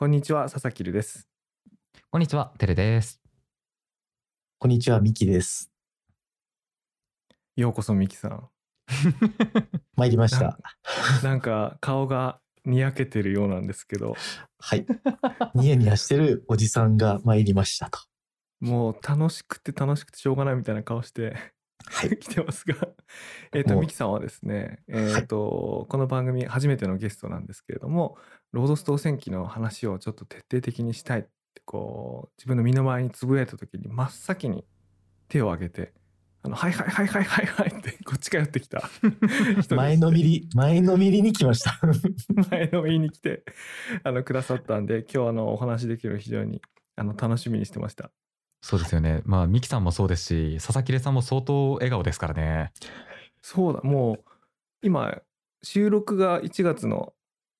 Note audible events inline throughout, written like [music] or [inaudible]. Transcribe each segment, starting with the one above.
こんにちは、佐々木るです。こんにちは、テレです。こんにちは、ミキです。ようこそ、ミキさん。[laughs] 参りました。なんか、顔がにやけてるようなんですけど、はい。ニヤニヤしてるおじさんが参りましたと。もう楽しくて楽しくてしょうがないみたいな顔してはい。[laughs] 来てますが、えっと、ミキさんはですね、えっと、この番組初めてのゲストなんですけれども、ロードス当選記の話をちょっと徹底的にしたいって、こう、自分の身の回りにつぶやいた時に真っ先に手を挙げて、あの、はいはいはいはいはいはいってこっちから寄ってきた [laughs] 前のめり、前のめりに来ました。[laughs] 前のめりに来て、あの、くださったんで、今日あの、お話できる非常に、あの、楽しみにしてました。そうですよね。まあ、ミキさんもそうですし、佐々木レさんも相当笑顔ですからね。そうだ、もう、今、収録が1月の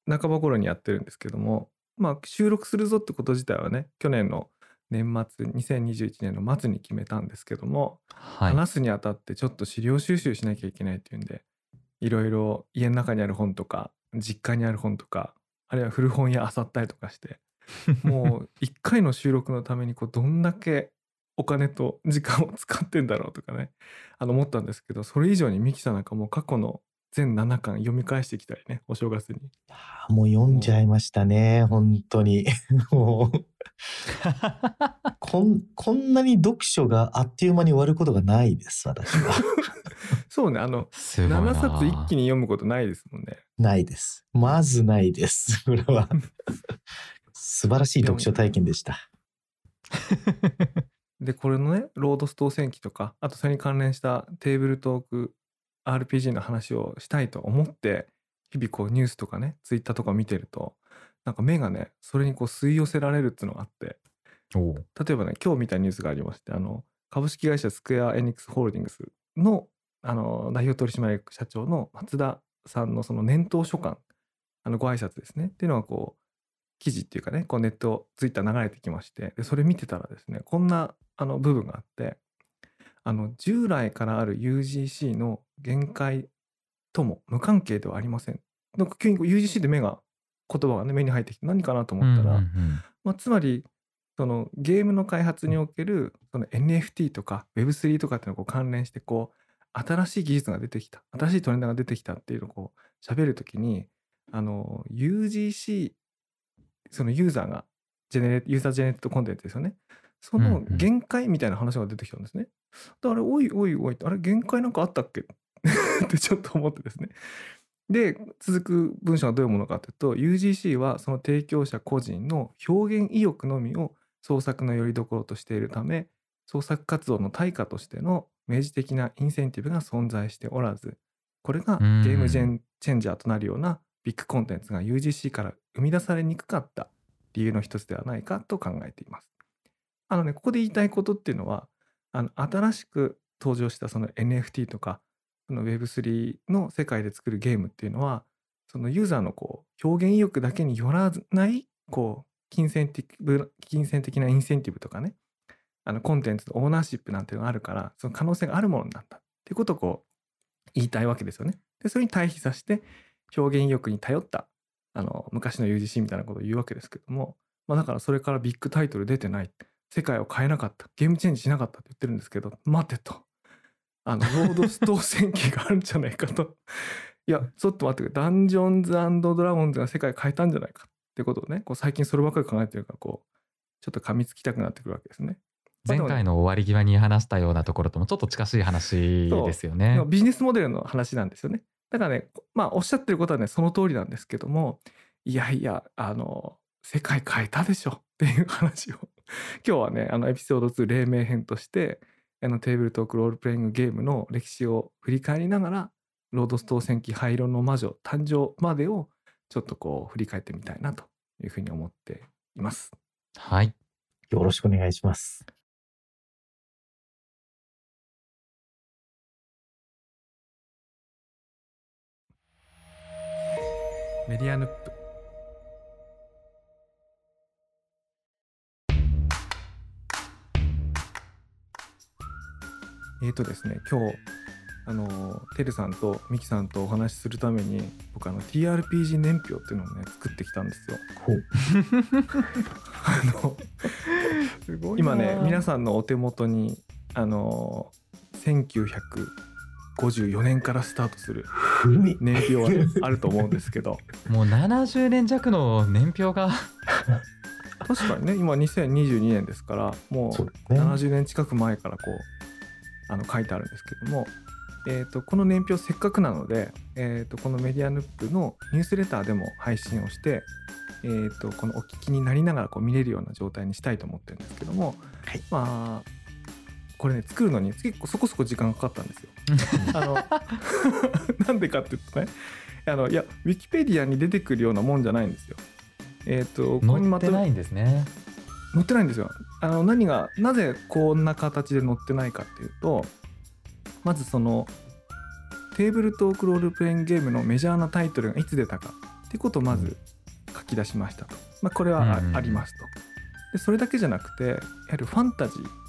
半ば頃にやってるんですけども、まあ、収録するぞってこと自体はね、去年の年末、2021年の末に決めたんですけども、はい。話すにあたってちょっと資料収集しなきゃいけないっていうんで、いろいろ家の中にある本とか、実家にある本とか、あるいは古本屋漁ったりとかして、もう [laughs] 一回の収録のためにこうどんだけお金と時間を使ってんだろうとかね、あの思ったんですけど、それ以上にミキさんなんかもう過去の全7巻読み返してきたりね、お正月に。もう読んじゃいましたね。本当に。[laughs] もう、[laughs] こん、こんなに読書があっという間に終わることがないです、私は。[laughs] そうね、あの、すごいな。7冊一気に読むことないですもんね。ないです。まずないです。これは。素晴らしい読書体験でした。で、これのね、ロードス当選記とか、あとそれに関連したテーブルトーク RPG の話をしたいと思って、日々こうニュースとかね、ツイッターとか見てると、なんか目がね、それにこう吸い寄せられるっていうのがあって、例えばね、今日見たニュースがありまして、あの、株式会社スクエア・エニックス・ホールディングスの、あの、代表取締役社長の松田さんのその年頭書簡、あの、ご挨拶ですね。っていうのがこう、記事っていうかね、こうネット、ツイッター流れてきまして、で、それ見てたらですね、こんな、あの、部分があって、あの、従来からある UGC の限界とも無関係ではありません。なんか急に UGC で目が、言葉がね、目に入ってきて何かなと思ったら、うんうんうんまあ、つまりそのゲームの開発におけるその NFT とか Web3 とかっていうのをこう関連してこう新しい技術が出てきた新しいトレンドが出てきたっていうのをこう喋るときにあの UGC そのユーザーがジェネレユーザージェネレートコンテンツですよね。そのうんうん。限界みたいな話が出てきたんですね。であれおいおいおいあれ限界なんかあったっけ？[laughs] ってちょっと思ってですね。で、続く文章がどういうものかというと、UGC はその提供者個人の表現意欲のみを創作の拠り所としているため、創作活動の対価としての明示的なインセンティブが存在しておらず、これがうん。ゲームジェンチェンジャーとなるようなビッグコンテンツが UGC から生み出されにくかった理由の一つではないかと考えています。あのね、ここで言いたいことっていうのは、あの新しく登場したその NFT とか、の Web3 の世界で作るゲームっていうのは、そのユーザーのこう表現意欲だけによらない、こう、金銭的金銭的なインセンティブとかね、あのコンテンツのオーナーシップなんていうのがあるから、その可能性があるものなんだっていうことをこう言いたいわけですよね。で、それに対比させて表現意欲に頼った、あの、昔の UGC みたいなことを言うわけですけども、まあだからそれからビッグタイトル出てない、世界を変えなかった、ゲームチェンジしなかったって言ってるんですけど、待てと。あの、ロードス当選記があるんじゃないかと。いや、ちょっと待って。ダンジョンズドラゴンズが世界変えたんじゃないかってことをね、こう最近そればっかり考えてるから、こう、ちょっと噛みつきたくなってくるわけですね。前回の終わり際に話したようなところともちょっと近しい話ですよね。ビジネスモデルの話なんですよね。だからね、まあおっしゃってることはね、その通りなんですけども、いやいや、あの、世界変えたでしょっていう話を、[laughs] 今日はね、あのエピソード2黎明編として、あのテーブルトークロールプレイングゲームの歴史を振り返りながら、ロードス当選記灰色の魔女誕生までをちょっとこう振り返ってみたいなというふうに思っています。はい。よろしくお願いします。メディアヌップ。えーとですね、今日、あのてるさんとミキさんとお話しするために僕あの TRPG 年表っていうのをね作ってきたんですよ。あのすご今ね皆んさんのお手元にあの1954年からスタートする。年表はねあると思うんですけど。もう70年弱の年表が。確かにね今2022年ですからもそううですね。70年近く前からこうあの書いてあるんですけども、えー、とこの年表せっかくなので、えー、とこのメディアヌップのニュースレターでも配信をして、えー、とこのお聞きになりながらこう見れるような状態にしたいと思ってるんですけども、はい。まあこれね作るのに結構そこそこ時間かかったんですよ。あの [laughs] なんでかっていうとねあのいやウィキペディアに出てくるようなもんじゃないんですよ。えっ、とここにまとめ載ってないんですね。載ってないんですよ。あの何がなぜこんな形で載ってないかっていうとまずそのテーブルトークロールプレイングゲームのメジャーなタイトルがいつ出たかってことをまず書き出しましたと。まあ、これはありますと。でそれだけじゃなくてやはりファンタジー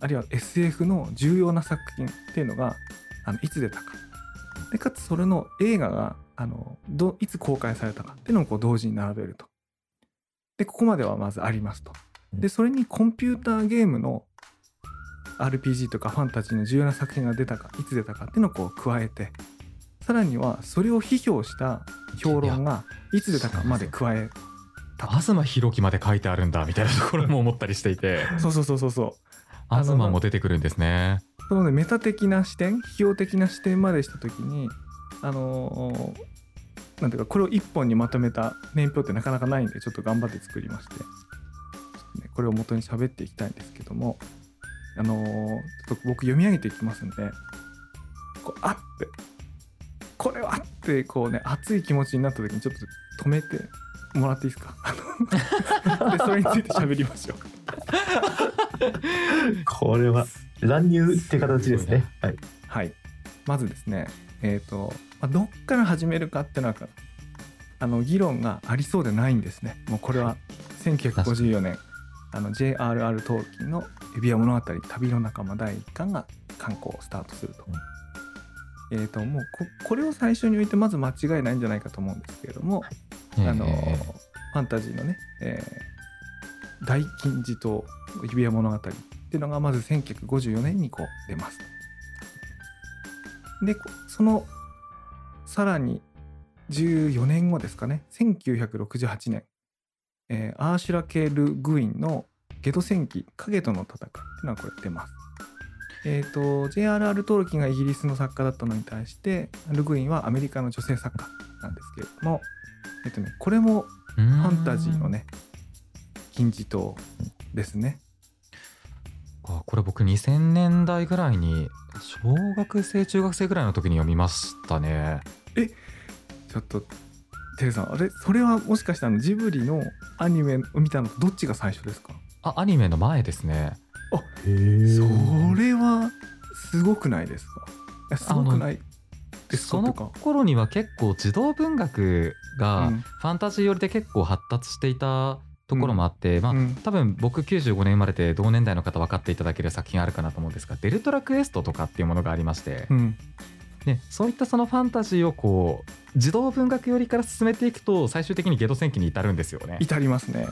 あるいは SF の重要な作品っていうのがあのいつ出たかでかつそれの映画があのどいつ公開されたかっていうのをこう同時に並べると。でここまではまずありますと。でそれにコンピューターゲームの RPG とかファンタジーの重要な作品が出たかいつ出たかっていうのをこう加えてさらにはそれを批評した評論がいつ出たかまで加え東博樹まで書いてあるんだみたいなところも思ったりしていてそうそうそうそうそう東も出てくるんですね。そのねメタ的な視点批評的な視点までした時にあのーなんていうかこれを一本にまとめた年表ってなかなかないんでちょっと頑張って作りまして、ね、これを元に喋っていきたいんですけどもあのーちょっと僕読み上げていきますんでこうあってこれはってこうね熱い気持ちになった時にちょっと止めてもらっていいですか？[laughs] でそれについて喋りましょう。[laughs] これは乱入って形ですね。はい。はい、まずですね、えーとまあ、どっから始めるかってなんかあの議論がありそうでないんですね。もうこれは1954年あの J.R.R. トーキンの「指輪物語旅の仲間第1巻」が刊行スタートすると。えー、ともうここれを最初に置いてまず間違いないんじゃないかと思うんですけれども、あのえファンタジーのね、えー大金字塔指輪物語っていうのがまず1954年にこう出ます。でこそのさらに14年後ですかね1968年、えーアーシュラ・ケール・グインの「ゲド戦記影との戦い」っていうのがこれ出ます。えっ、と J.R.R. トールキンがイギリスの作家だったのに対してルグインはアメリカの女性作家なんですけれども、えっとね、これもフファンタジーのね金字塔ですね。あこれ僕2000年代ぐらいに小学生中学生ぐらいの時に読みましたね。ちょっとテレさんあれ？それはもしかしてあのジブリのアニメを見たのとどっちが最初ですか？あアニメの前ですね。へえ。それはすごくないですか？すごくない？その頃には結構児童文学がうん。ファンタジー寄りで結構発達していたところもあって、まあうん。多分僕95年生まれて同年代の方分かっていただける作品あるかなと思うんですが「デルトラクエスト」とかっていうものがありまして、うん。でそういったそのファンタジーをこう児童文学寄りから進めていくと最終的にゲド戦記に至るんですよね。至りますね。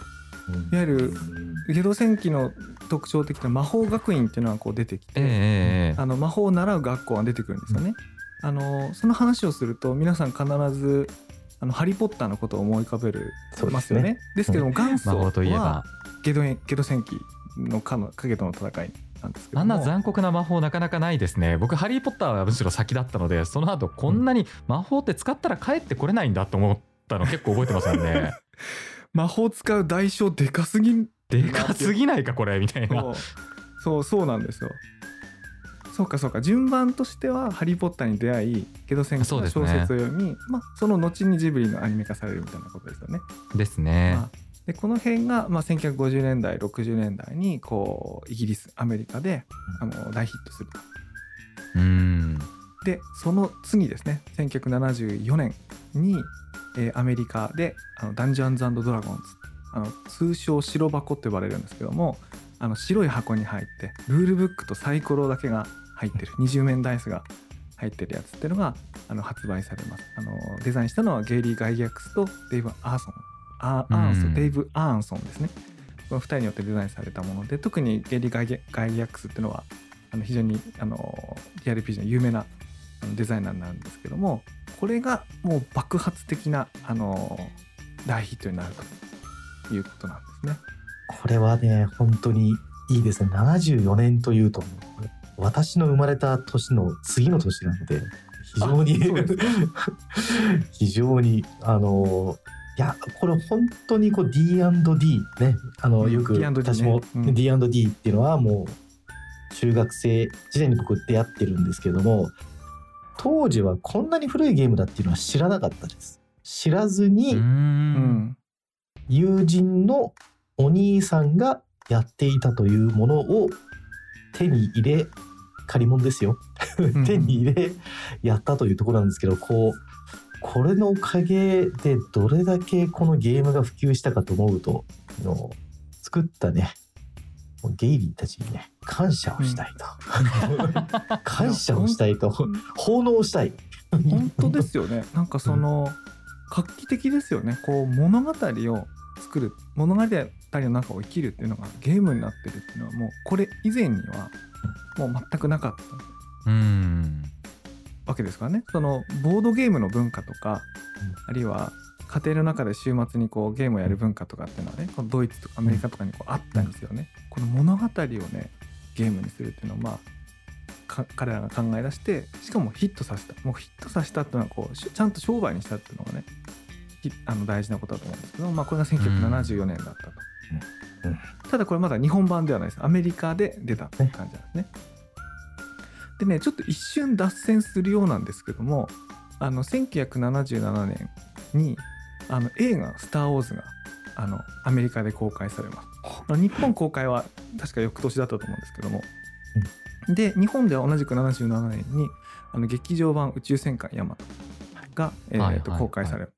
うん。いわゆるうんゲド戦記の特徴的な魔法学院っていうのがこう出てきて、ええええあの魔法を習う学校が出てくるんですよね。あのその話をすると皆さん必ずあのハリー・ポッターのことを思い浮かべるそうですね。ますよね。ですけども元祖魔法といえば。はゲドエゲド戦記のかの影との戦いなんですけども。あんな残酷な魔法なかなかないですね。僕ハリー・ポッターはむしろ先だったのでその後こんなに魔法って使ったら帰ってこれないんだと思ったの結構覚えてますよね。[laughs] 魔法使う代償でかすぎん。でかすぎないかこれみたいな。そうそうなんですよ。そうかそうか。順番としては「ハリー・ポッター」に出会いゲド戦記の小説を読み、まあ、その後にジブリのアニメ化されるみたいなことですよね。ですね。まあでこの辺が、まあ、1950年代60年代にこうイギリスアメリカであの大ヒットすると。うん。でその次ですね。1974年に、えーアメリカであのダンジョンズドラゴンズあの通称白箱って呼ばれるんですけどもあの白い箱に入ってルールブックとサイコロだけが入ってる20面ダイスが入ってるやつっていうのがあの発売されますあのデザインしたのはゲイリー・ガイギャックスとデイブ・アーソンアーアーンソン、うんデイブ・アーンソンですねこの2人によってデザインされたもので特にゲイリー・ガイアガイギャックスっていうのはあの非常にあの TRPG の有名なデザイナーなんですけどもこれがもう爆発的なあの大ヒットになるということなんですね。これはね、本当にいいですね。74年というと、私の生まれた年の次の年なので、非常に [laughs] 非常に、あの、いや、これ本当にこう D&D ね、あの、うんよく私もうん。D&D っていうのはもう、中学生時代に僕出会ってるんですけども、当時はこんなに古いゲームだっていうのは知らなかったです。知らずに、友人のお兄さんがやっていたというものを手に入れ借り物ですよ。ん手に入れやったというところなんですけどこうこれのおかげでどれだけこのゲームが普及したかと思うとあの作ったねゲイリーたちにね感謝をしたいと、[laughs] 感謝をしたいと。奉納したい。本当ですよね。[laughs] なんかその画期的ですよね。こう物語を作る物語の中を生きるっていうのがゲームになってるっていうのはもうこれ以前にはもう全くなかったうんわけですからね。そのボードゲームの文化とか、うんあるいは家庭の中で週末にこうゲームをやる文化とかっていうのはねこのドイツとかアメリカとかにこうあったんですよね、この物語をねゲームにするっていうのはまあか彼らが考え出してしかもヒットさせた。もうヒットさせたっていうのはこうしちゃんと商売にしたっていうのがねひあの大事なことだと思うんですけど、まあ、これが1974年だったと、うん。うんただこれまだ日本版ではないです。アメリカで出たって感じなんですね。でねちょっと一瞬脱線するようなんですけどもあの1977年にあの映画「スター・ウォーズが」あのアメリカで公開されます、まあ日本公開は確か翌年だったと思うんですけども、で日本では同じく77年にあの劇場版「宇宙戦艦ヤマト」が、えーと公開される、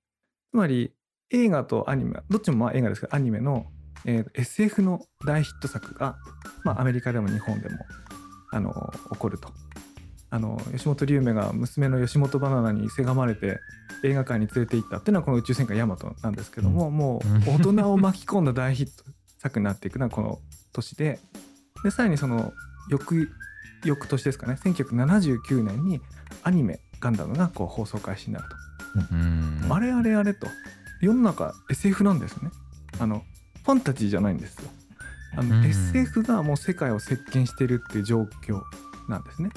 つまり映画とアニメどっちもまあ映画ですけどアニメの、えーと SF の大ヒット作が、まあ、アメリカでも日本でもあの起こると。あの吉本龍明が娘の吉本バナナにせがまれて映画館に連れて行ったっていうのはこの宇宙戦艦ヤマトなんですけども、もう大人を巻き込んだ大ヒット作になっていくのはこの年で。でさらにその翌翌年ですかね1979年にアニメ「ガンダム」がこう放送開始になると、うん。あれあれあれと。世の中 SF なんですね。あのファンタジーじゃないんですよ。あの、うん。SF がもう世界を席巻してるっていう状況なんですね。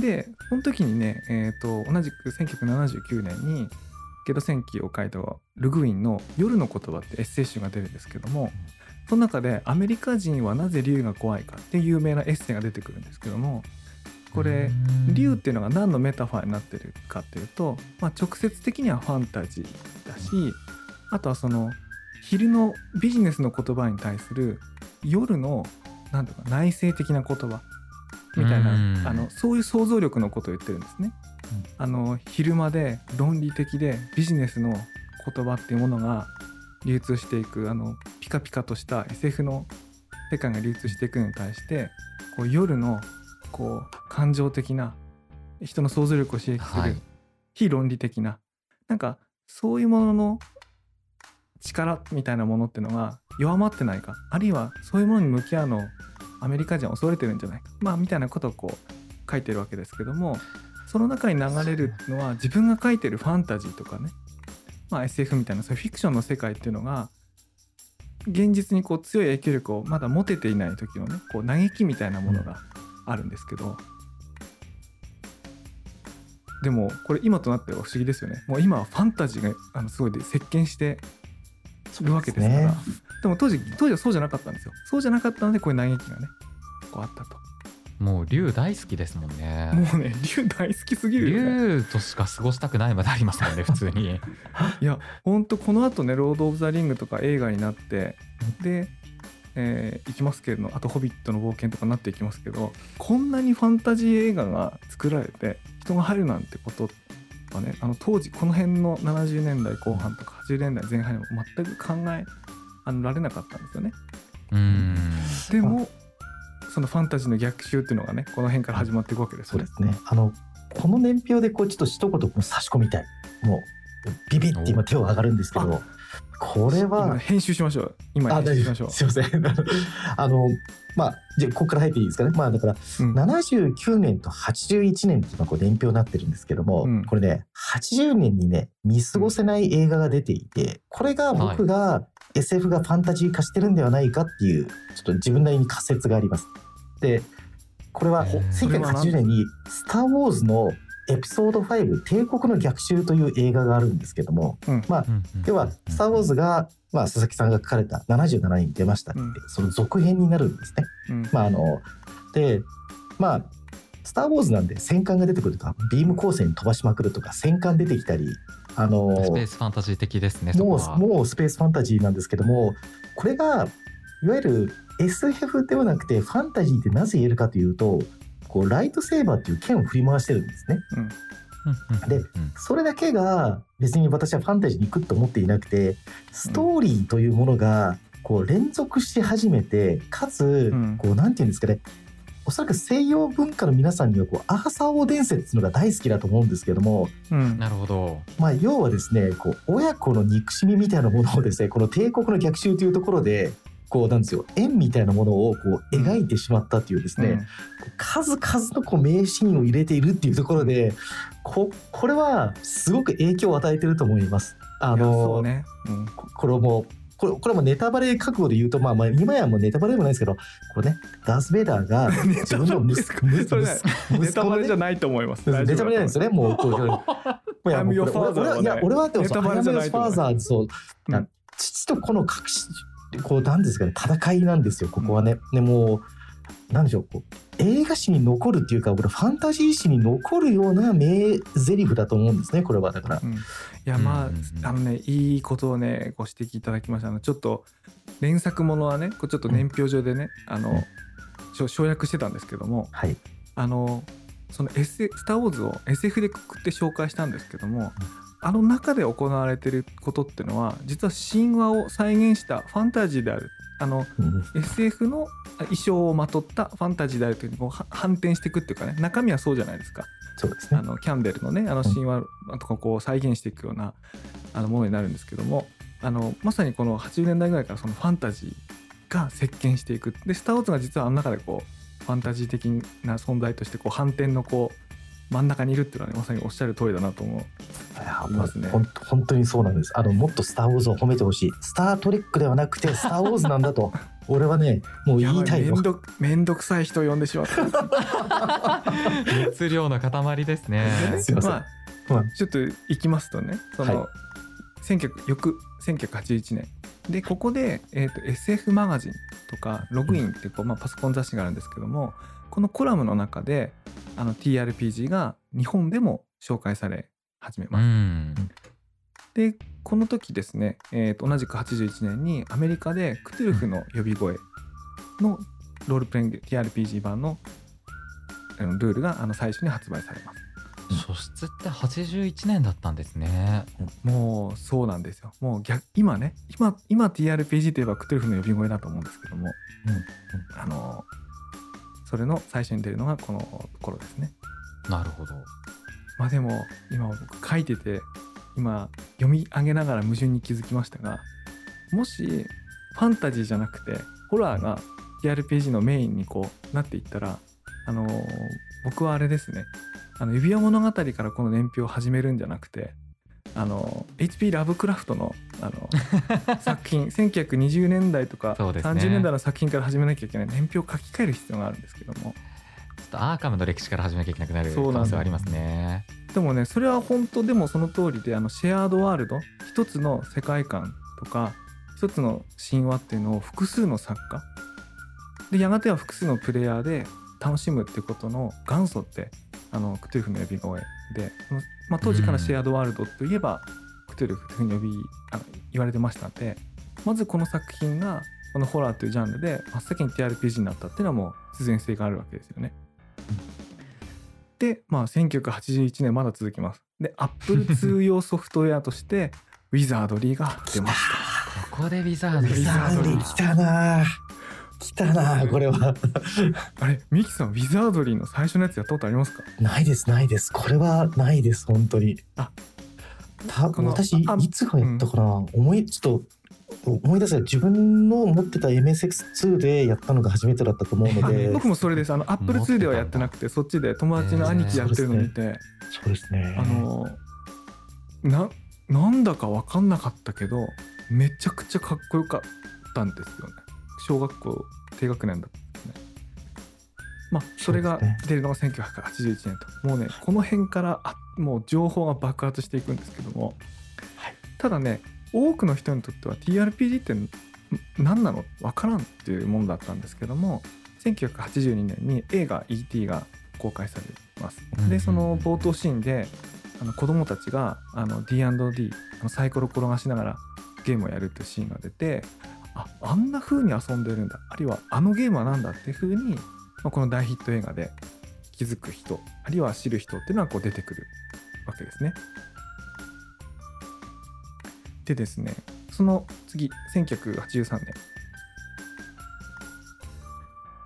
でその時にね、えー、と同じく1979年にゲド戦記を書いたルグウィンの「夜の言葉」ってエッセイ集が出るんですけどもその中で「アメリカ人はなぜ竜が怖いか」っていう有名なエッセイが出てくるんですけどもこれ竜っていうのが何のメタファーになってるかっていうと、まあ、直接的にはファンタジーだしあとはその昼のビジネスの言葉に対する夜のなんていうか内省的な言葉。みたいなうん。あのそういう想像力のことを言ってるんですね。あの昼間で論理的でビジネスの言葉っていうものが流通していくあのピカピカとした SF の世界が流通していくのに対してこう夜のこう感情的な人の想像力を刺激する、はい。非論理的ななんかそういうものの力みたいなものってのが弱まってないかあるいはそういうものに向き合うのをアメリカ人は恐れてるんじゃないか。まあみたいなことをこう書いてるわけですけどもその中に流れるのは自分が書いてるファンタジーとかね、まあ、SF みたいなそういうフィクションの世界っていうのが現実にこう強い影響力をまだ持てていない時のねこう嘆きみたいなものがあるんですけど、でもこれ今となっては不思議ですよね。もう今はファンタジーがあのすごいで席巻してるわけですから。ね。でも当時当時はそうじゃなかったんですよ。そうじゃなかったのでこういう嘆きがねこうあったと。もう竜大好きですもんね。もうね竜大好きすぎるよね。竜としか過ごしたくないまでありますもんね [laughs] 普通に。いやほんとこの後ね「ロード・オブ・ザ・リング」とか映画になってで、えーいきますけれどあと「ホビットの冒険」とかになっていきますけどこんなにファンタジー映画が作られて人が入るなんてことはねあの当時この辺の70年代後半とか80年代前半にも全く考えあのられなかったんですよね。うんでもそそのファンタジーの逆襲っていうのがねこの辺から始まっていくわけですねそうで。すね。あの、この年表でこうちょっと一言差し込みたい。もう、ビビって今手を上がるんですけど、これ今は、編集しましょう。今。編集しましょう。すいません。あの、まあ、じゃあここから入っていいですかね。まあ、だから、うん79年と81年っていうのがこう年表になってるんですけども、うんこれね、80年にね、見過ごせない映画が出ていて、これが僕が SF がファンタジー化してるんではないかっていう、ちょっと自分なりに仮説があります。で、これはほ1980年に「スター・ウォーズ」のエピソード5「帝国の逆襲」という映画があるんですけども、まあ、うんうん要は「スター・ウォーズが」まあ、佐々木さんが書かれた77年に出ましたって、うん。その続編になるんですね。うん。まああのでまあ「スター・ウォーズ」なんで戦艦が出てくるとかビーム光線飛ばしまくるとか戦艦出てきたりあのスペースファンタジー的ですねもは。うもうスペースファンタジーなんですけどもこれがいわゆる SF ではなくてファンタジーってなぜ言えるかというとこうライトセーバーっていう剣を振り回してるんですね。でうん。それだけが別に私はファンタジーに行くと思っていなくてストーリーというものがこう連続し始めてかつん。こうなんていうんですかね。おそらく西洋文化の皆さんにはこうアーサー王伝説っていうのが大好きだと思うんですけども、うん。なるほど。まあ、要はですねこう親子の憎しみみたいなものをですねこの帝国の逆襲というところでこうなんですよ縁みたいなものをこう描いてしまったっていうですね、数々のこう名シーンを入れているっていうところでここれはすごく影響を与えてると思います。あのうね。うんここれもこれこれもネタバレ覚悟で言うと、まあ、まあ今やもうネタバレでもないですけどこれねダース・ベイダーが [laughs] 自分の息子息それね息ネタバレじゃいないと思います。ネタバレなんですよねもうこうい [laughs] やもうこれ俺はねいや俺はでもネタバレじゃないと思うファーザーそう、うんな父と子の隠しこうなんですかね戦いなんですよここはね。でもうなんでしょうこう映画史に残るっていうかこれファンタジー史に残るような名台詞だと思うんですねこれはだから。うん。いやまあ、うん。うんうんあのねいいことをねご指摘いただきました。あのちょっと連作ものはねこうちょっと年表上でね、あのしょ省略してたんですけどもはい。あのその、S「スター・ウォーズ」を SF でくくって紹介したんですけども、あの中で行われてることっていうのは実は神話を再現したファンタジーであるあのうん SF の衣装をまとったファンタジーであるというのをは反転していくっていうかね中身はそうじゃないですか。そうですねあ。のキャンベルのねあの神話とかこう再現していくようなあのものになるんですけどもあのまさにこの80年代ぐらいからそのファンタジーが席巻していくで「スター・ウォーズ」が実はあの中でこうファンタジー的な存在としてこう反転のこう真ん中にいるっていうのは、ね、まさにおっしゃる通りだなと思う。いやいますね本当にそうなんです。あのもっとスター・ウォーズを褒めてほしい。スター・トレックではなくてスター・ウォーズなんだと [laughs] 俺はねもう言いたいよめん。どめんどくさい人を呼んでしまった。熱量の塊ですねすいませんまあまあちょっと行きますとねその、は1900翌1981年でここで、えーと SF マガジンとかログインってこう、まあ、パソコン雑誌があるんですけどもこのコラムの中であの TRPG が日本でも紹介され始めうます。んでこの時ですね、えーと同じく81年にアメリカでクトゥルフの呼び声のロールプレイング TRPG 版のルールがあの最初に発売されます。初出って81年だったんですねもうそうなんですよ。もう逆今ね今今 TRPG といえばクトゥルフの呼び声だと思うんですけども、あのそれの最初に出るのがこの頃ですね。なるほどまあでも今僕書いてて今読み上げながら矛盾に気づきましたがもしファンタジーじゃなくてホラーが TRPG のメインにこうなっていったらあの僕はあれですねあの指輪物語からこの年表を始めるんじゃなくてあの HP ラブクラフトのあの [laughs] 作品1920年代とか、そうですね。30年代の作品から始めなきゃいけない年表を書き換える必要があるんですけども。ちょっとアーカムの歴史から始めなきゃいけなくなる可能性はありますね。でもねそれは本当でもその通りであのシェアードワールド一つの世界観とか一つの神話っていうのを複数の作家でやがては複数のプレイヤーで楽しむっていうことの元祖ってあのクトゥルフの呼び声で、まあ、当時からシェアードワールドといえば、クトゥルフというふうに呼びあの言われてましたのでまずこの作品がこのホラーというジャンルで真っ先に TRPG になったっていうのはもう必然性があるわけですよね。で、まあ、1981年まだ続きます。で、Apple 通用ソフトウェアとして、ウィザードリーが出まし [laughs] ここでウィザードウィザードリー来たなぁ来たなこれは。[laughs] あれミキさんウィザードリーの最初のやつやったことありますか？ないですないです。これはないです本当に。あた私あいつがやったかな、思いちょっと思い出せ自分の持ってた MSX2 でやったのが初めてだったと思うので。僕もそれですあのアップル2ではやってなくてそっちで友達の兄貴やってるの見て、そうですね。あのななんだか分かんなかったけどめちゃくちゃかっこよかったんですよね小学校低学年だったね。まあそれが出るのが1981年と。もうねこの辺からあもう情報が爆発していくんですけども、はい。ただね多くの人にとっては TRPG ってん何なの？分からんっていうものだったんですけども1982年に映画 E.T. が公開されます。うんでその冒頭シーンであの子供たちがあの D&D サイコロ転がしながらゲームをやるっていうシーンが出てああんな風に遊んでるんだ。あるいはあのゲームは何だっていう風に、まあ、この大ヒット映画で気づく人あるいは知る人っていうのはこう出てくるわけですね。でですねその次1983年。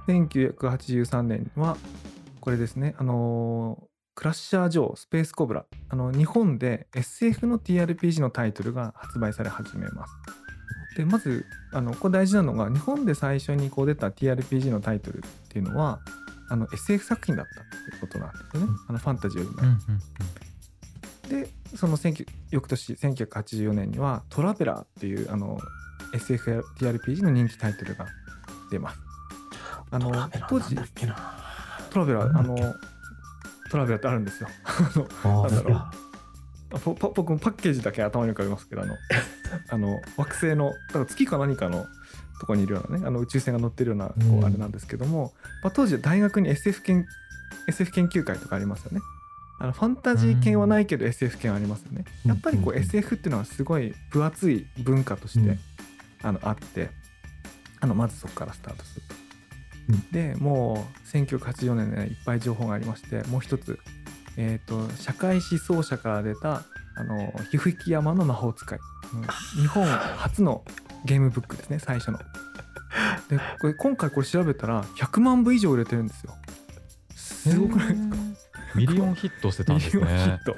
1983年はこれですねあのクラッシャー・ジョースペース・コブラ。あの日本で SF の TRPG のタイトルが発売され始めます。でまずあのこれ大事なのが日本で最初にこう出た TRPG のタイトルっていうのはあの SF 作品だったっていうことなんですよね、うんあのファンタジーよりもうんうんでその19翌年1984年には「トラベラー」っていうあの SFTRPG の人気タイトルが出ます。あの当時。トラベラーあのトラベラーってあるんですよ。[laughs] あのあなんだろう僕もパッケージだけ頭に浮かびますけどあの [laughs] あの惑星のだから月か何かのとこにいるようなねあの宇宙船が乗ってるようなこうんうあれなんですけども、まあ、当時大学に SF 研 SF 研究会とかありますよね。あのファンタジー系はないけど SF 系はありますよね。うんやっぱりこううん SF っていうのはすごい分厚い文化として、うんあのあってあのまずそこからスタートすると。うんでもう1984年ねいっぱい情報がありましてもう一つ、えー、と社会思想社から出たあの火吹き山の魔法使い、うん日本初のゲームブックですね最初の。でこれ今回これ調べたら100万部以上売れてるんですよ。すごくないですか？ミリオンヒットしてたんですミリオンヒねッ。ト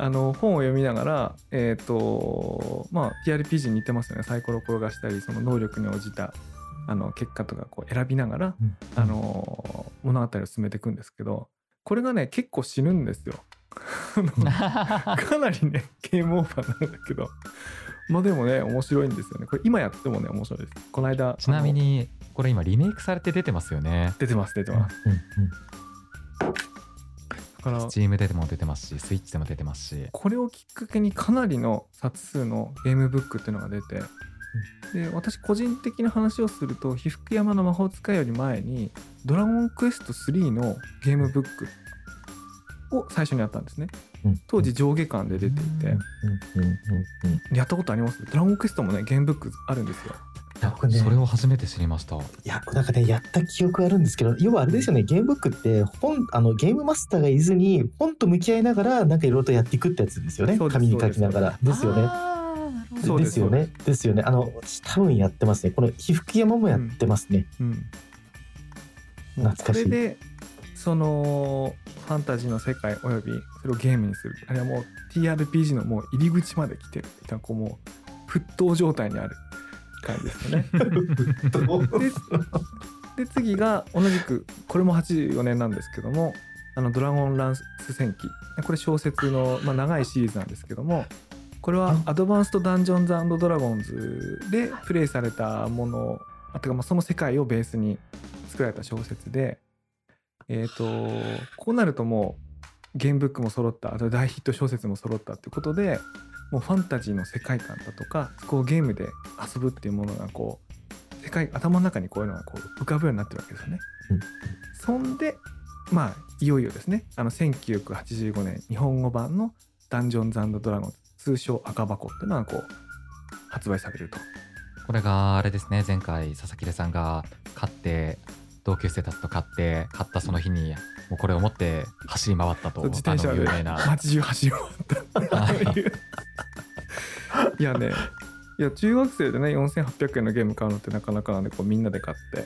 あの本を読みながらえっ、とまあ TRPG に似てますよねサイコロ転がしたりその能力に応じたあの結果とかこう選びながら、うんあの物語を進めていくんですけどこれがね結構死ぬんですよ。[laughs] かなりねゲームオーバーなんだけどまあでもね面白いんですよねこれ今やってもね面白いですこの間ちなみにこれ今リメイクされて出てますよね。出てます出てますうんうんだから Steam でも出てますし、Switch でも出てますし。これをきっかけにかなりの冊数のゲームブックっていうのが出て、で私個人的な話をすると被服山の魔法使いより前に「ドラゴンクエスト3」のゲームブックを最初にやったんですね。うん。当時上下巻で出ていて。やったことあります？ドラゴンクエストもねゲームブックあるんですよ。僕ねそれを初めて知りました。いや、なんかね、やった記憶あるんですけど、要はあれですよね、ゲームブックって本、あのゲームマスターがいずに、本と向き合いながら、なんかいろいろとやっていくってやつですよね。そうです紙に書きながら。です。よね。そうですよね。ですよね。あの、多分やってますね。この被服山もやってますね。うん懐かしいこれでそのファンタジーの世界およびそれをゲームにするあるいはもう TRPG のもう入り口まで来てるみたいなこうもう沸騰状態にある感じですよね。でで次が同じくこれも84年なんですけども「あのドラゴンランス戦記」これ小説の、まあ、長いシリーズなんですけどもこれはアドバンスト・ダンジョンズドラゴンズでプレイされたものあとかまあその世界をベースに作られた小説でえっ、とこうなるともうゲームブックも揃ったあと大ヒット小説も揃ったってことでもうファンタジーの世界観だとかそこをゲームで遊ぶっていうものがこう世界頭の中にこういうのがこう浮かぶようになってるわけですよね。うんそんでまあいよいよですねあの1985年日本語版の「ダンジョンズドラゴンズ」通称赤箱っていうのがこう発売されると。これがあれですね、前回佐々木さんが買って、同級生たちと買って、買ったその日に、もうこれを持って走り回ったと、自転車であの有名な。街中走り回ったいやね。いや中学生でね4800円のゲーム買うのってなかなかなんでこうみんなで買って、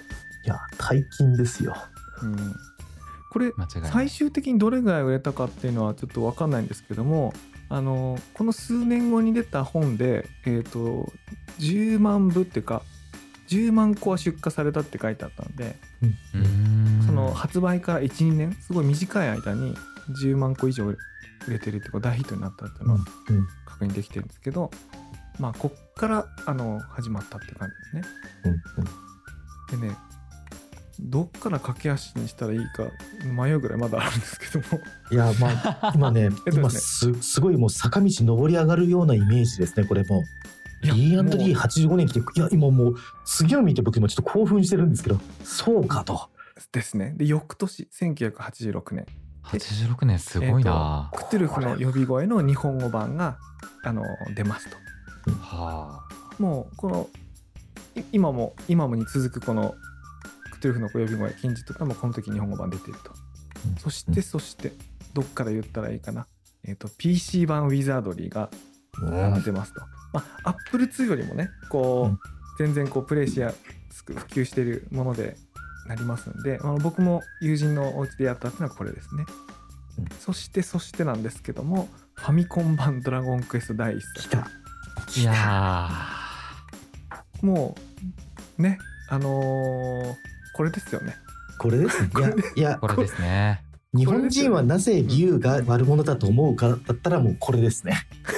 いや大金ですよ。うん、これ最終的にどれぐらい売れたかっていうのはちょっと分かんないんですけどもあのこの数年後に出た本で、えー、と10万部っていうか10万個は出荷されたって書いてあったんでん。その発売から12年すごい短い間に10万個以上売れてるってこう大ヒットになったっていうのは確認できてるんですけど、まあこっからあの始まったって感じですね。うん。でねどっから駆け足にしたらいいか迷うぐらいまだあるんですけども。いやまあ [laughs] 今ねえっとね。今すすごいもう坂道登り上がるようなイメージですねこれも。いやもう。D&D85 年来ていや今もう次を見て僕今ちょっと興奮してるんですけどそうかと。ですね。で翌年1986年。86年すごいな、クトゥルフの呼び声の日本語版があの出ますと。はもうこのい今も今もに続くこのクトゥルフの呼び声金字とかもこの時日本語版出ていると。うん。そしてそしてどっから言ったらいいかな。えっ、と PC 版ウィザードリーが出ますと。まあ、アップル2よりもね、こう、うん。全然こうプレイしやすく普及しているものでなりますんで、あの僕も友人のお家でやったっていうのはこれですね。うん。そしてそしてなんですけども、ファミコン版ドラゴンクエスト第一来作。た。いやもう、ね、あのーこれですよね。これですね。いやいやーこれですね。日本人はなぜ竜が悪者だと思うかだったらもうこれですね。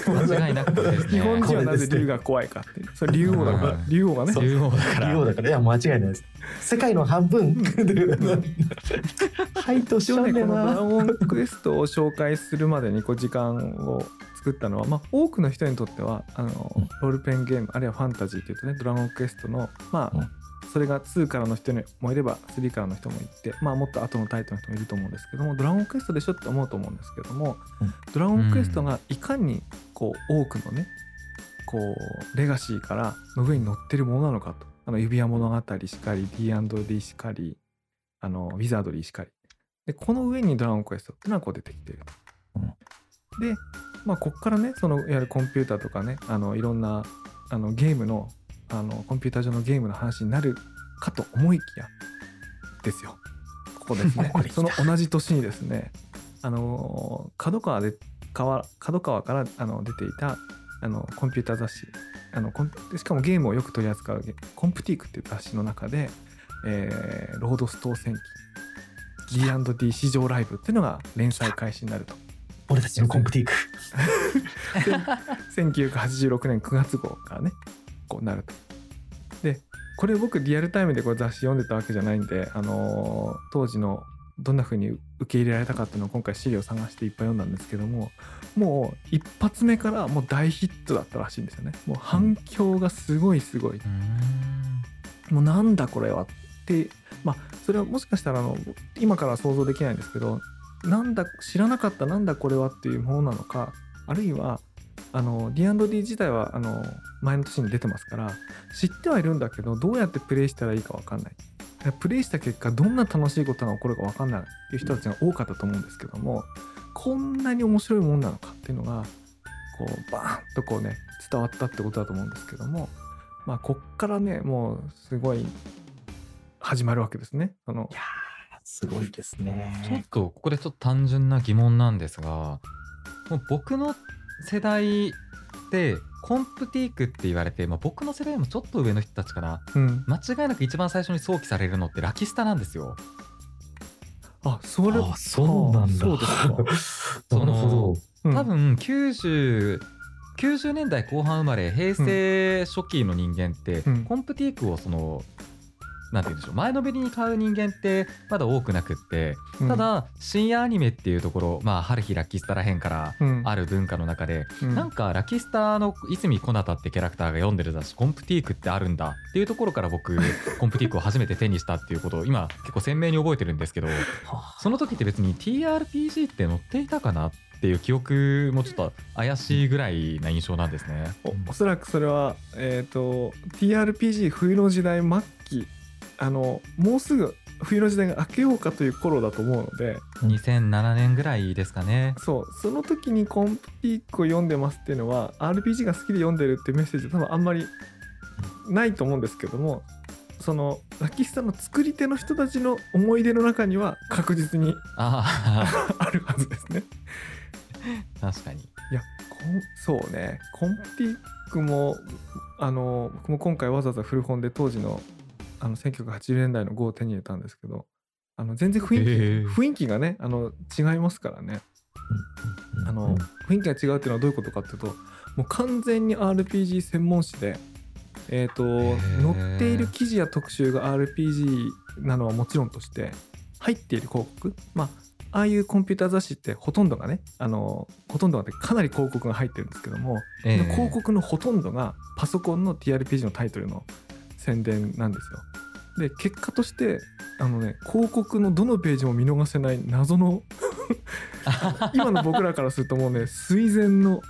間違いなくこれですね。日本人はなぜ竜が怖いかっていう。それ竜王だから。う、ん。竜王がね。竜王だから。竜王だから。いや間違いないです。世界の半分。[laughs] 配当しちゃうねこのドラゴンクエストを紹介するまでにこう時間を作ったのは、まあ、多くの人にとってはあの、うん。ロールプレインゲームあるいはファンタジーというとねドラゴンクエストのまあ、うんそれが2からの人もいれば3からの人もいて、まあ、もっと後のタイトルの人もいると思うんですけどもドラゴンクエストでしょって思うと思うんですけども、うん。ドラゴンクエストがいかにこう多くのねこうレガシーからの上に乗ってるものなのかと。あの指輪物語しかり D&D しかりあのウィザードリーしかり。でこの上にドラゴンクエストっていうのはこう出てきてると。でまあこっからねそのいわゆるコンピューターとかねあのいろんなあのゲームのあのコンピューター上のゲームの話になるかと思いきやですよ。[laughs] ここですね。その同じ年にですねあの角川で川角川からあの出ていたあのコンピューター雑誌あのしかもゲームをよく取り扱うゲコンプティークっていう雑誌の中で、えーロードス当選記 D&D 市場ライブっていうのが連載開始になると。俺たちのコンプティーク。1986年9月号からねこうなると。でこれ僕リアルタイムでこれ雑誌読んでたわけじゃないんで、あのー当時のどんな風に受け入れられたかっていうのを今回資料を探していっぱい読んだんですけどももう一発目からもう大ヒットだったらしいんですよね。もう反響がすごいすごい、うーん。もうなんだこれはってまあそれはもしかしたらあの今からは想像できないんですけどなんだ知らなかったなんだこれはっていうものなのかあるいはあの D&D 自体はあの前の年に出てますから知ってはいるんだけどどうやってプレイしたらいいか分かんないプレイした結果どんな楽しいことが起こるか分かんないっていう人たちが多かったと思うんですけどもこんなに面白いもんなのかっていうのがこうバーンとこうね伝わったってことだと思うんですけどもまあこっからねもうすごい始まるわけですね。そのいやーすごいですちょっねとここでちょっと単純な疑問なんですがもう僕の世代でコンプティークって言われて、まあ、僕の世代もちょっと上の人たちかな。うん、間違いなく一番最初に想起されるのってラキスタなんですよ。あそれあそうなんだ。そうですか。[laughs] なるほど。うん。多分90 90年代後半生まれ平成初期の人間って、うん。コンプティークをそのなんて言うんでしょう。前のめりに買う人間ってまだ多くなくってうん。ただ深夜アニメっていうところまあ春日ラッキスタらへんからうん。ある文化の中で、うん。なんかラキスタの泉小太ってキャラクターが読んでる雑誌コンプティークってあるんだっていうところから僕 [laughs] コンプティークを初めて手にしたっていうことを今結構鮮明に覚えてるんですけどはその時って別に TRPG って載っていたかなっていう記憶もちょっと怪しいぐらいな印象なんですね。おおそらくそれは、えー、と TRPG 冬の時代末期あのもうすぐ冬の時代が明けようかという頃だと思うので2007年ぐらいですかね。そうその時にコンプティックを読んでますっていうのは RPG が好きで読んでるってメッセージは多分あんまりないと思うんですけどもそのラキスタの作り手の人たちの思い出の中には確実にあ [laughs] あるはずですね。あ確かに。いやこんそうね。コンプティックもあの僕も今回わざわざ古本で当時のあの1980年代の5を手に入れたんですけどあの全然雰囲気、へえ。雰囲気がねあの違いますからね。あの雰囲気が違うっていうのはどういうことかっていうともう完全に RPG 専門誌でえっ、とへー載っている記事や特集が RPG なのはもちろんとして入っている広告まあああいうコンピューター雑誌ってほとんどがねあのほとんどがねかなり広告が入ってるんですけども、ええ。広告のほとんどがパソコンの TRPG のタイトルの宣伝なんですよ。で結果としてあのね広告のどのページも見逃せない謎の [laughs] 今の僕らからするともうね垂涎の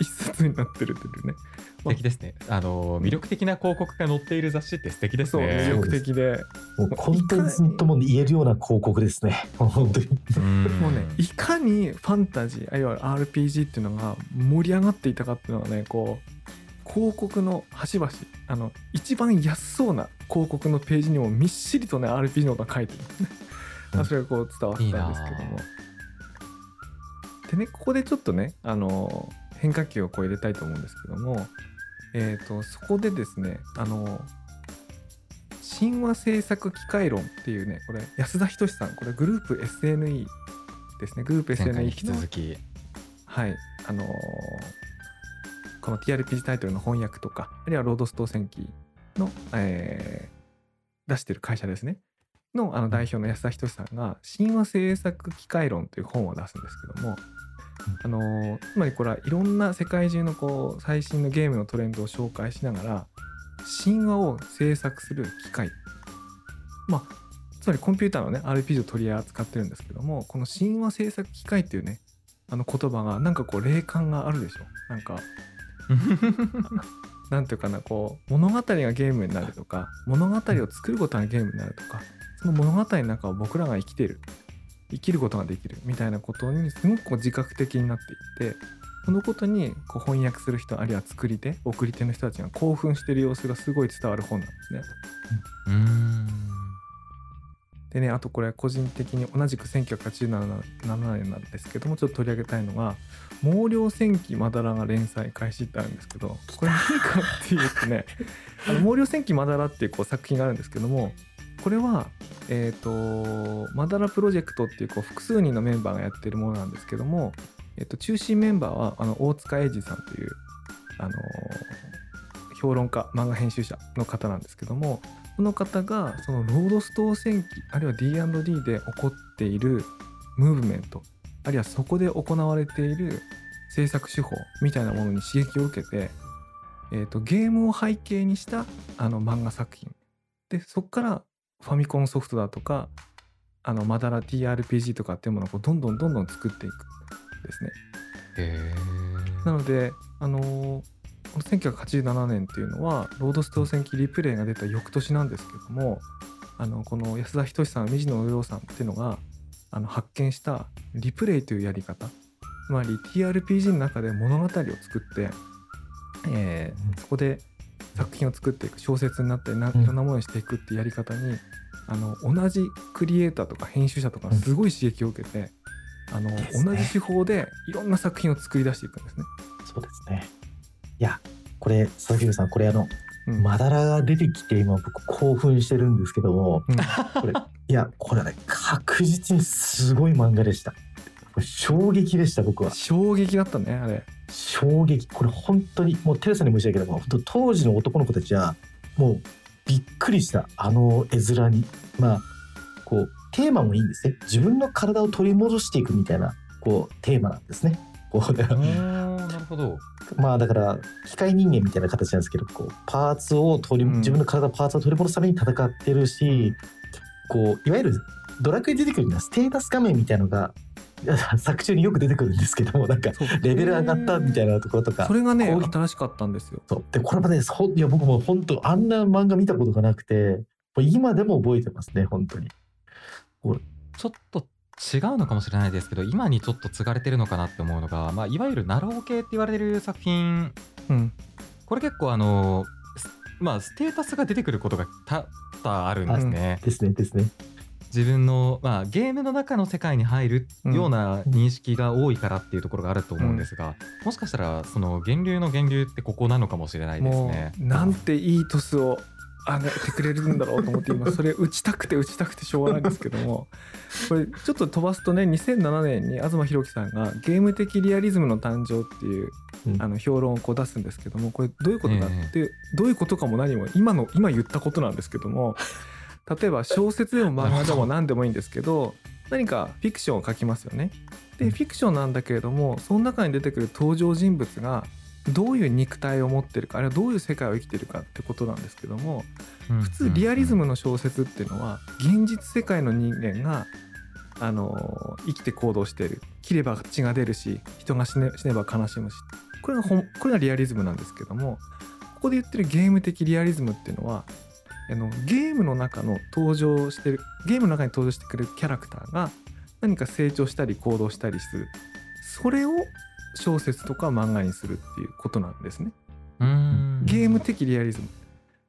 一冊になってるっていうね素敵ですねあの魅力的な広告が載っている雑誌って素敵ですそう魅ね力的でもうコンテンツとも言えるような広告ですね。[laughs] 本当に。うんもうねいかにファンタジーあるいは RPG っていうのが盛り上がっていたかっていうのがねこう広告の端々あの一番安そうな広告のページにもみっしりとね RPG のことが書いてる。んですね。うん。あそれがこう伝わったんですけども。でねここでちょっとねあの変化球をこう入れたいと思うんですけども、えー、とそこでですねあの神話制作機械論っていうねこれ安田仁さんこれグループ SNE ですね。グループ SNE に引き続き。はい。あのーこの TRPG タイトルの翻訳とかあるいはロードストー戦記の、えー出してる会社ですね。のあの代表の安田仁さんが「神話制作機械論」という本を出すんですけども、あのーつまりこれはいろんな世界中のこう最新のゲームのトレンドを紹介しながら神話を制作する機械。まあつまりコンピューターのね RPG を取り扱ってるんですけどもこの神話制作機械っていうねあの言葉がなんかこう霊感があるでしょ。なんか [laughs] なんていうかなこう物語がゲームになるとか物語を作ることがゲームになるとかその物語の中を僕らが生きてる生きることができるみたいなことにすごくこう自覚的になっていってそのことにこう翻訳する人あるいは作り手送り手の人たちが興奮してる様子がすごい伝わる本なんですね。うんでねあとこれ個人的に同じく1987年なんですけどもちょっと取り上げたいのが「毛量戦記まだら」が連載開始ってあるんですけどこれ何かっていうとね「[laughs] あの毛量戦記まだら」っていうこう作品があるんですけどもこれはえっ、とまだらプロジェクトっていうこう複数人のメンバーがやってるものなんですけども、えっと中心メンバーはあの大塚英二さんというあの評論家漫画編集者の方なんですけどもその方がそのロードストー戦記あるいは D&D で起こっているムーブメントあるいはそこで行われている制作手法みたいなものに刺激を受けて、えー、とゲームを背景にしたあの漫画作品でそこからファミコンソフトだとかあのマダラ TRPG とかっていうものをこうどんどんどんどん作っていくんですね。なので、あのーこの1987年っていうのはロードストー戦記リプレイが出た翌年なんですけどもあのこの安田仁さん水野洋さんっていうのがあの発見したリプレイというやり方つまり TRPG の中で物語を作って、えーうんそこで作品を作っていく小説になったりないうんろんなものにしていくっていうやり方に、あの同じクリエイターとか編集者とかがすごい刺激を受けて、あの同じ手法でいろんな作品を作り出していくんですね。そうですね。れ、佐々木さん、これあの、うんまだらが出てきて今僕興奮してるんですけども、うんこれ、いや、これね、確実にすごい漫画でした。衝撃でした、僕は。衝撃だったねあれ衝撃。これ本当に、もうテレさんに申し訳ないけど、本当当時の男の子たちは、もうびっくりした、あの絵面に。まあ、こう、テーマもいいんですね。自分の体を取り戻していくみたいな、こう、テーマなんですね。こう、ほど。まあだから機械人間みたいな形なんですけどこうパーツを取り、うん。自分の体のパーツを取り戻すために戦ってるしこういわゆるドラクエに出てくるようなステータス画面みたいのが作中によく出てくるんですけどもなんかレベル上がったみたいなところとかそれがね新しかったんですよ。そう。でこれもねそいや僕も本当あんな漫画見たことがなくてもう今でも覚えてますね本当に。ちょっと違うのかもしれないですけど今にちょっと継がれてるのかなって思うのが、まあ、いわゆるナロー系って言われてる作品うんこれ結構あのすまあステータスが出てくることが多々あるんですね。ですね、ですね。自分の、まあ、ゲームの中の世界に入るような認識が多いからっていうところがあると思うんですが、もしかしたらその源流の源流ってここなのかもしれないですもね。うなんていいトスを上げてくれるんだろうと思って今 [laughs] それ打ちたくて打ちたくてしょうがないんですけどもこれちょっと飛ばすとね2007年に東博樹さんが「ゲーム的リアリズムの誕生」っていううん。あの評論をこう出すんですけどもこれどういうことかえって、どういうことかも何も今の今言ったことなんですけども例えば小説でも漫画でも何でもいいんですけど何かフィクションを書きますよね。でフィクションなんだけれどもその中に出てくる登場人物がどういう肉体を持ってるかあるいはどういう世界を生きてるかってことなんですけども普通リアリズムの小説っていうのは現実世界の人間があの生きて行動している。切れば血が出るし人が死ね死ねば悲しむし。これがほんこれがリアリズムなんですけどもここで言ってるゲーム的リアリズムっていうのはあのゲームの中の登場してるゲームの中に登場してくるキャラクターが何か成長したり行動したりする。それを小説とか漫画にするっていうことなんですね。うんゲーム的リアリズム。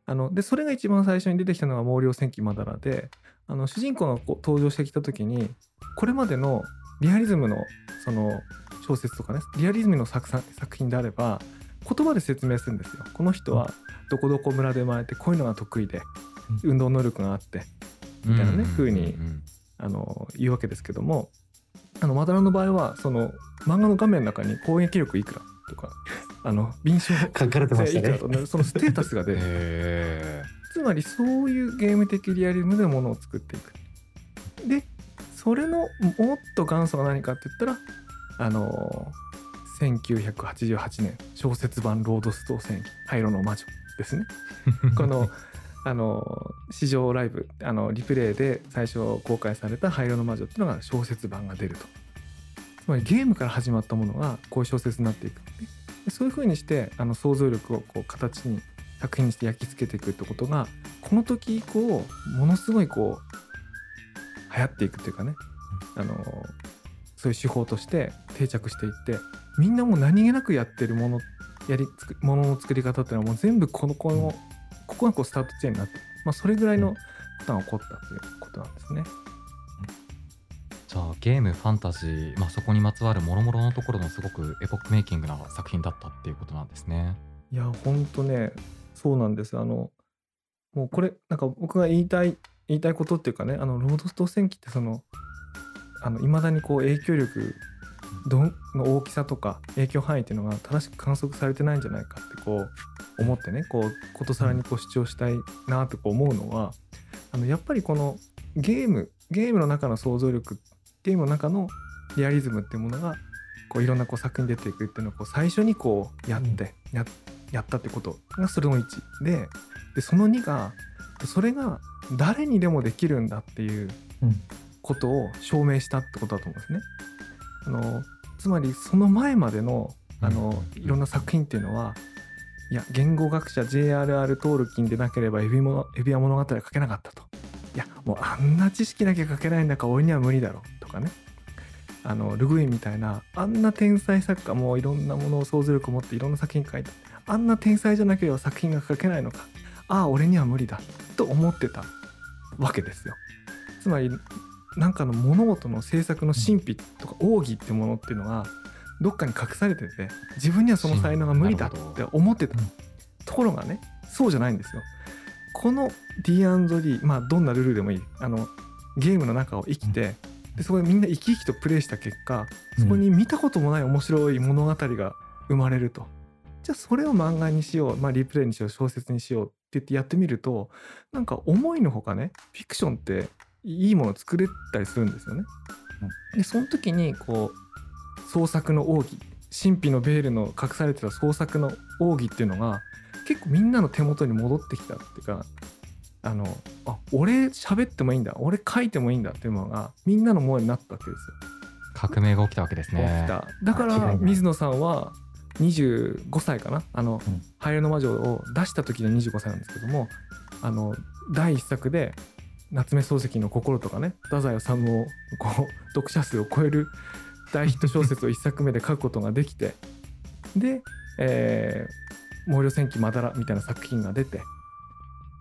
あのでそれが一番最初に出てきたのが毛量戦記まだらであの主人公がこう登場してきた時にこれまでのリアリズムのその小説とかねリアリズムの作作作品であれば言葉で説明するんですよ。この人はどこどこ村で生まれてこういうのが得意で運動能力があってみたいなね風にあの言うわけですけどもあのマダラの場合はその漫画の画面の中に攻撃力いくらとか [laughs] あの敏捷書かれてましたね。そのステータスが出る。[laughs] へつまりそういうゲーム的リアリズムでものを作っていく。でそれのもっと元祖が何かって言ったらあの1988年小説版「ロードストー戦記灰色の魔女」ですね。ー [laughs] このあの市場ライブあのリプレイで最初公開された「灰色の魔女」っていうのが小説版が出ると。つまりゲームから始まったものがこういう小説になっていくでそういうふうにしてあの想像力をこう形に作品にして焼き付けていくってことがこの時以降ものすごいこう流行っていくっていうかね。あのそういう手法として定着していってみんなもう何気なくやってるものやりつくものの作り方っていうのはもう全部このこのここがこうスタート地点になって、まあ、それぐらいのことが起こったということなんですね。じゃあゲームファンタジー、まあ、そこにまつわるもろもろのところのすごくエポックメイキングな作品だったっていうことなんですね。いやほんとねそうなんですあのもうこれなんか僕が言いたい言いたいことっていうかねあのロードスト戦記ってそのあの未だにこう影響力どんの大きさとか影響範囲っていうのが正しく観測されてないんじゃないかってこう思ってねこうことさらにこう主張したいなってこう思うのはあのやっぱりこのゲームゲームの中の想像力ゲームの中のリアリズムっていうものがこういろんなこう作品に出ていくっていうのをこう最初にこうやって、ややったってことがそれの1ででその2がそれが誰にでもできるんだっていううん。ことを証明したってことだと思うんですね。あのつまりその前までのあのうん。いろんな作品っていうのはいや言語学者 J.R.R. トールキンでなければエビもエビア物語は書けなかったと。いやもうあんな知識だけ書けないんだから俺には無理だろうとかねあのルグインみたいなあんな天才作家もいろんなものを想像力を持っていろんな作品書いてあんな天才じゃなければ作品が書けないのかああ俺には無理だと思ってたわけですよ。つまりなんかの物事の制作の神秘とか奥義ってものっていうのがどっかに隠されてて自分にはその才能が無理だって思ってたうんところがねそうじゃないんですよ。この D&D まあどんなルールでもいいあのゲームの中を生きてでそこでみんな生き生きとプレイした結果そこに見たこともない面白い物語が生まれると。じゃあそれを漫画にしよう、まあ、リプレイにしよう小説にしようって言ってやってみるとなんか思いのほかねフィクションっていいもの作れたりするんですよね。でその時にこう創作の奥義神秘のベールの隠されてた創作の奥義っていうのが結構みんなの手元に戻ってきたっていうかあのあ俺喋ってもいいんだ俺書いてもいいんだっていうのがみんなのものになったわけですよ。革命が起きたわけですね。起きただから水野さんは25歳かな？あのうん「ハイレの魔女」を出した時で25歳なんですけどもあの第一作で夏目漱石の心とかね太宰治をこう読者数を超える大ヒット小説を1作目で書くことができてで、えー、毛量戦記まだらみたいな作品が出て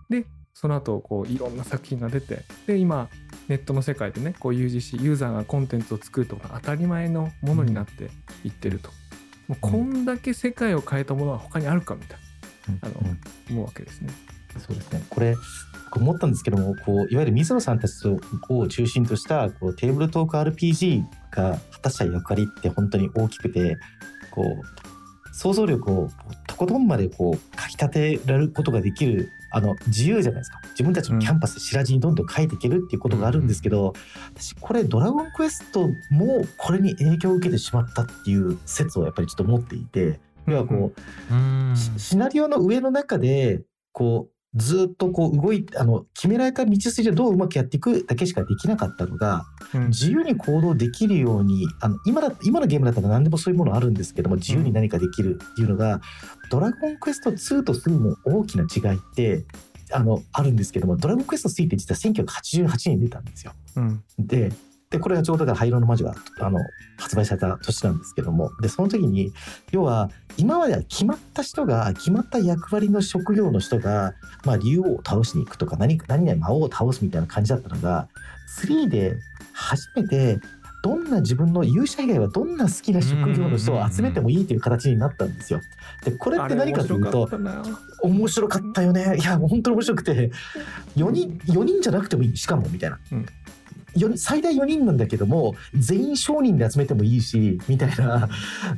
でその後こういろんな作品が出てで今ネットの世界でねこう UGC ユーザーがコンテンツを作るとか当たり前のものになっていってると、もうこんだけ世界を変えたものは他にあるかみたいなあのうん思うわけですね。そうですね。これ、僕思ったんですけども、こう、いわゆる水野さんたちを中心とした、こう、テーブルトーク RPG が果たした役割って本当に大きくて、こう、想像力をとことんまでこう、かき立てられることができる、あの、自由じゃないですか。自分たちのキャンパス、白地にどんどん書いていけるっていうことがあるんですけど、私、これ、ドラゴンクエストもこれに影響を受けてしまったっていう説をやっぱりちょっと持っていて、要はこう、うんシシナリオの上の中でこうずっとこう動いてあの決められた道筋をどううまくやっていくだけしかできなかったのがうん。自由に行動できるようにあの今だ今のゲームだったら何でもそういうものあるんですけども自由に何かできるっていうのが「ドラゴンクエスト2」と3の大きな違いってあのあるんですけども「ドラゴンクエスト3」って実は1988年に出たんですよ。うん。ででこれがちょうど灰色の魔女があの発売された年なんですけども。でその時に要は今までは決まった人が決まった役割の職業の人が、まあ、竜王を倒しに行くとか何何々魔王を倒すみたいな感じだったのが3で初めてどんな自分の勇者以外はどんな好きな職業の人を集めてもいいという形になったんですよ。でこれって何かというと面白かったな。面白かったよね。いやもう本当に面白くて4人4人じゃなくてもいい。しかもみたいな、うん。よ最大4人なんだけども全員商人で集めてもいいしみたいな。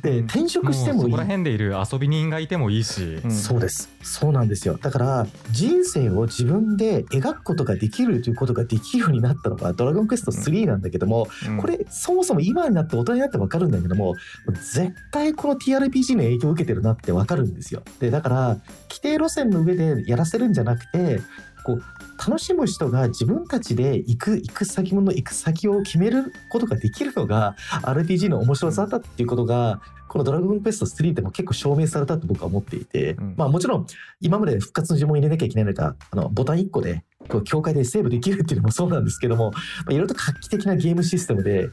でうん。転職してもいい。うそこら辺でいる遊び人がいてもいいし、うん。そうです。そうなんですよ。だから人生を自分で描くことができるということができるようになったのが「ドラゴンクエスト3」なんだけども、うん。これそもそも今になって大人になって分かるんだけども絶対この TRPG の影響を受けてるなって分かるんですよ。でだから規定路線の上でやらせるんじゃなくてこう楽しむ人が自分たちで行く行く先の行く先を決めることができるのが RPG の面白さだっていうことがこの「ドラゴンクエスト3」でも結構証明されたと僕は思っていて、うん。まあもちろん今まで復活の呪文入れなきゃいけないのがあのボタン1個でこう境界でセーブできるっていうのもそうなんですけども、まあ、いろいろと画期的なゲームシステムで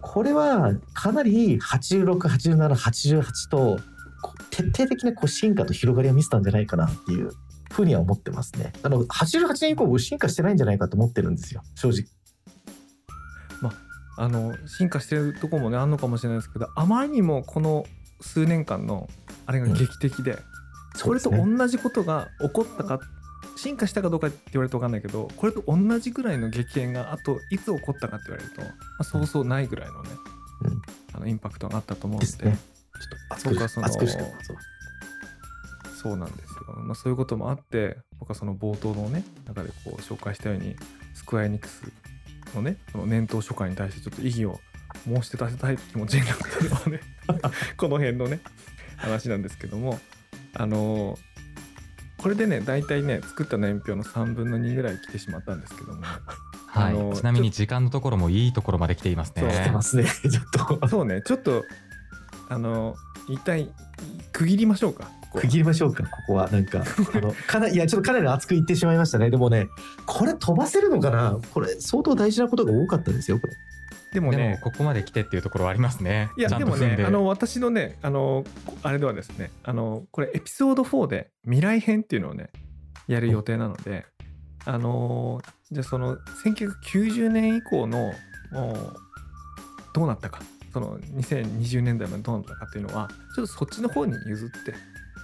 これはかなり868788と徹底的なこう進化と広がりを見せたんじゃないかなっていうふうには思ってますね。あの88年以降僕進化してないんじゃないかと思ってるんですよ正直。あの進化してるところもねあんのかもしれないですけどあまりにもこの数年間のあれが劇的で、これとそうですね同じことが起こったか進化したかどうかって言われると分かんないけどこれと同じぐらいの激変があといつ起こったかって言われると、まあ、そうそうないぐらいのね、うんあのインパクトがあったと思うのでですね。ちょっと僕はそのそうなんですよ、まあ、そういうこともあって僕はその冒頭のね中でこう紹介したようにスクエアエニックスのねその年頭初回に対してちょっと異議を申し立てたい気持ちになったのはね [laughs] この辺のね話なんですけどもあのーこれでね大体ね作った年表の3分の2ぐらい来てしまったんですけどもはい。あのちなみに時間のところもいいところまで来ていますね。そう来てますね。ちょっと。そうねちょっとあの一体区切りましょうか。ここは。区切りましょうか。ここはなんかあの [laughs] かないやちょっとかなり熱く言ってしまいましたね。でもねこれ飛ばせるのかな？これ相当大事なことが多かったですよこれ。でもねここまで来てっていうところはありますね。いやでもねあの私のねあのあれではですねあのこれエピソード4で未来編っていうのをねやる予定なのであのじゃあその1990年以降のどうなったかその2020年代までどうなったかっていうのはちょっとそっちの方に譲って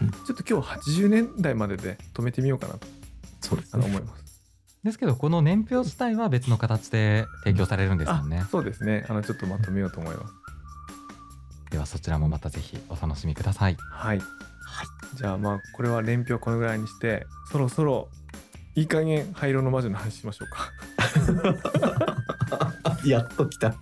うんちょっと今日80年代までで止めてみようかなとそうですね思います。ですけどこの年表自体は別の形で提供されるんですもんねあ。そうですねあのちょっとまとめようと思います。ではそちらもまたぜひお楽しみください。はい。じゃあまあこれは年表このぐらいにしてそろそろいい加減灰色の魔女の話しましょうか。[laughs] やっと来た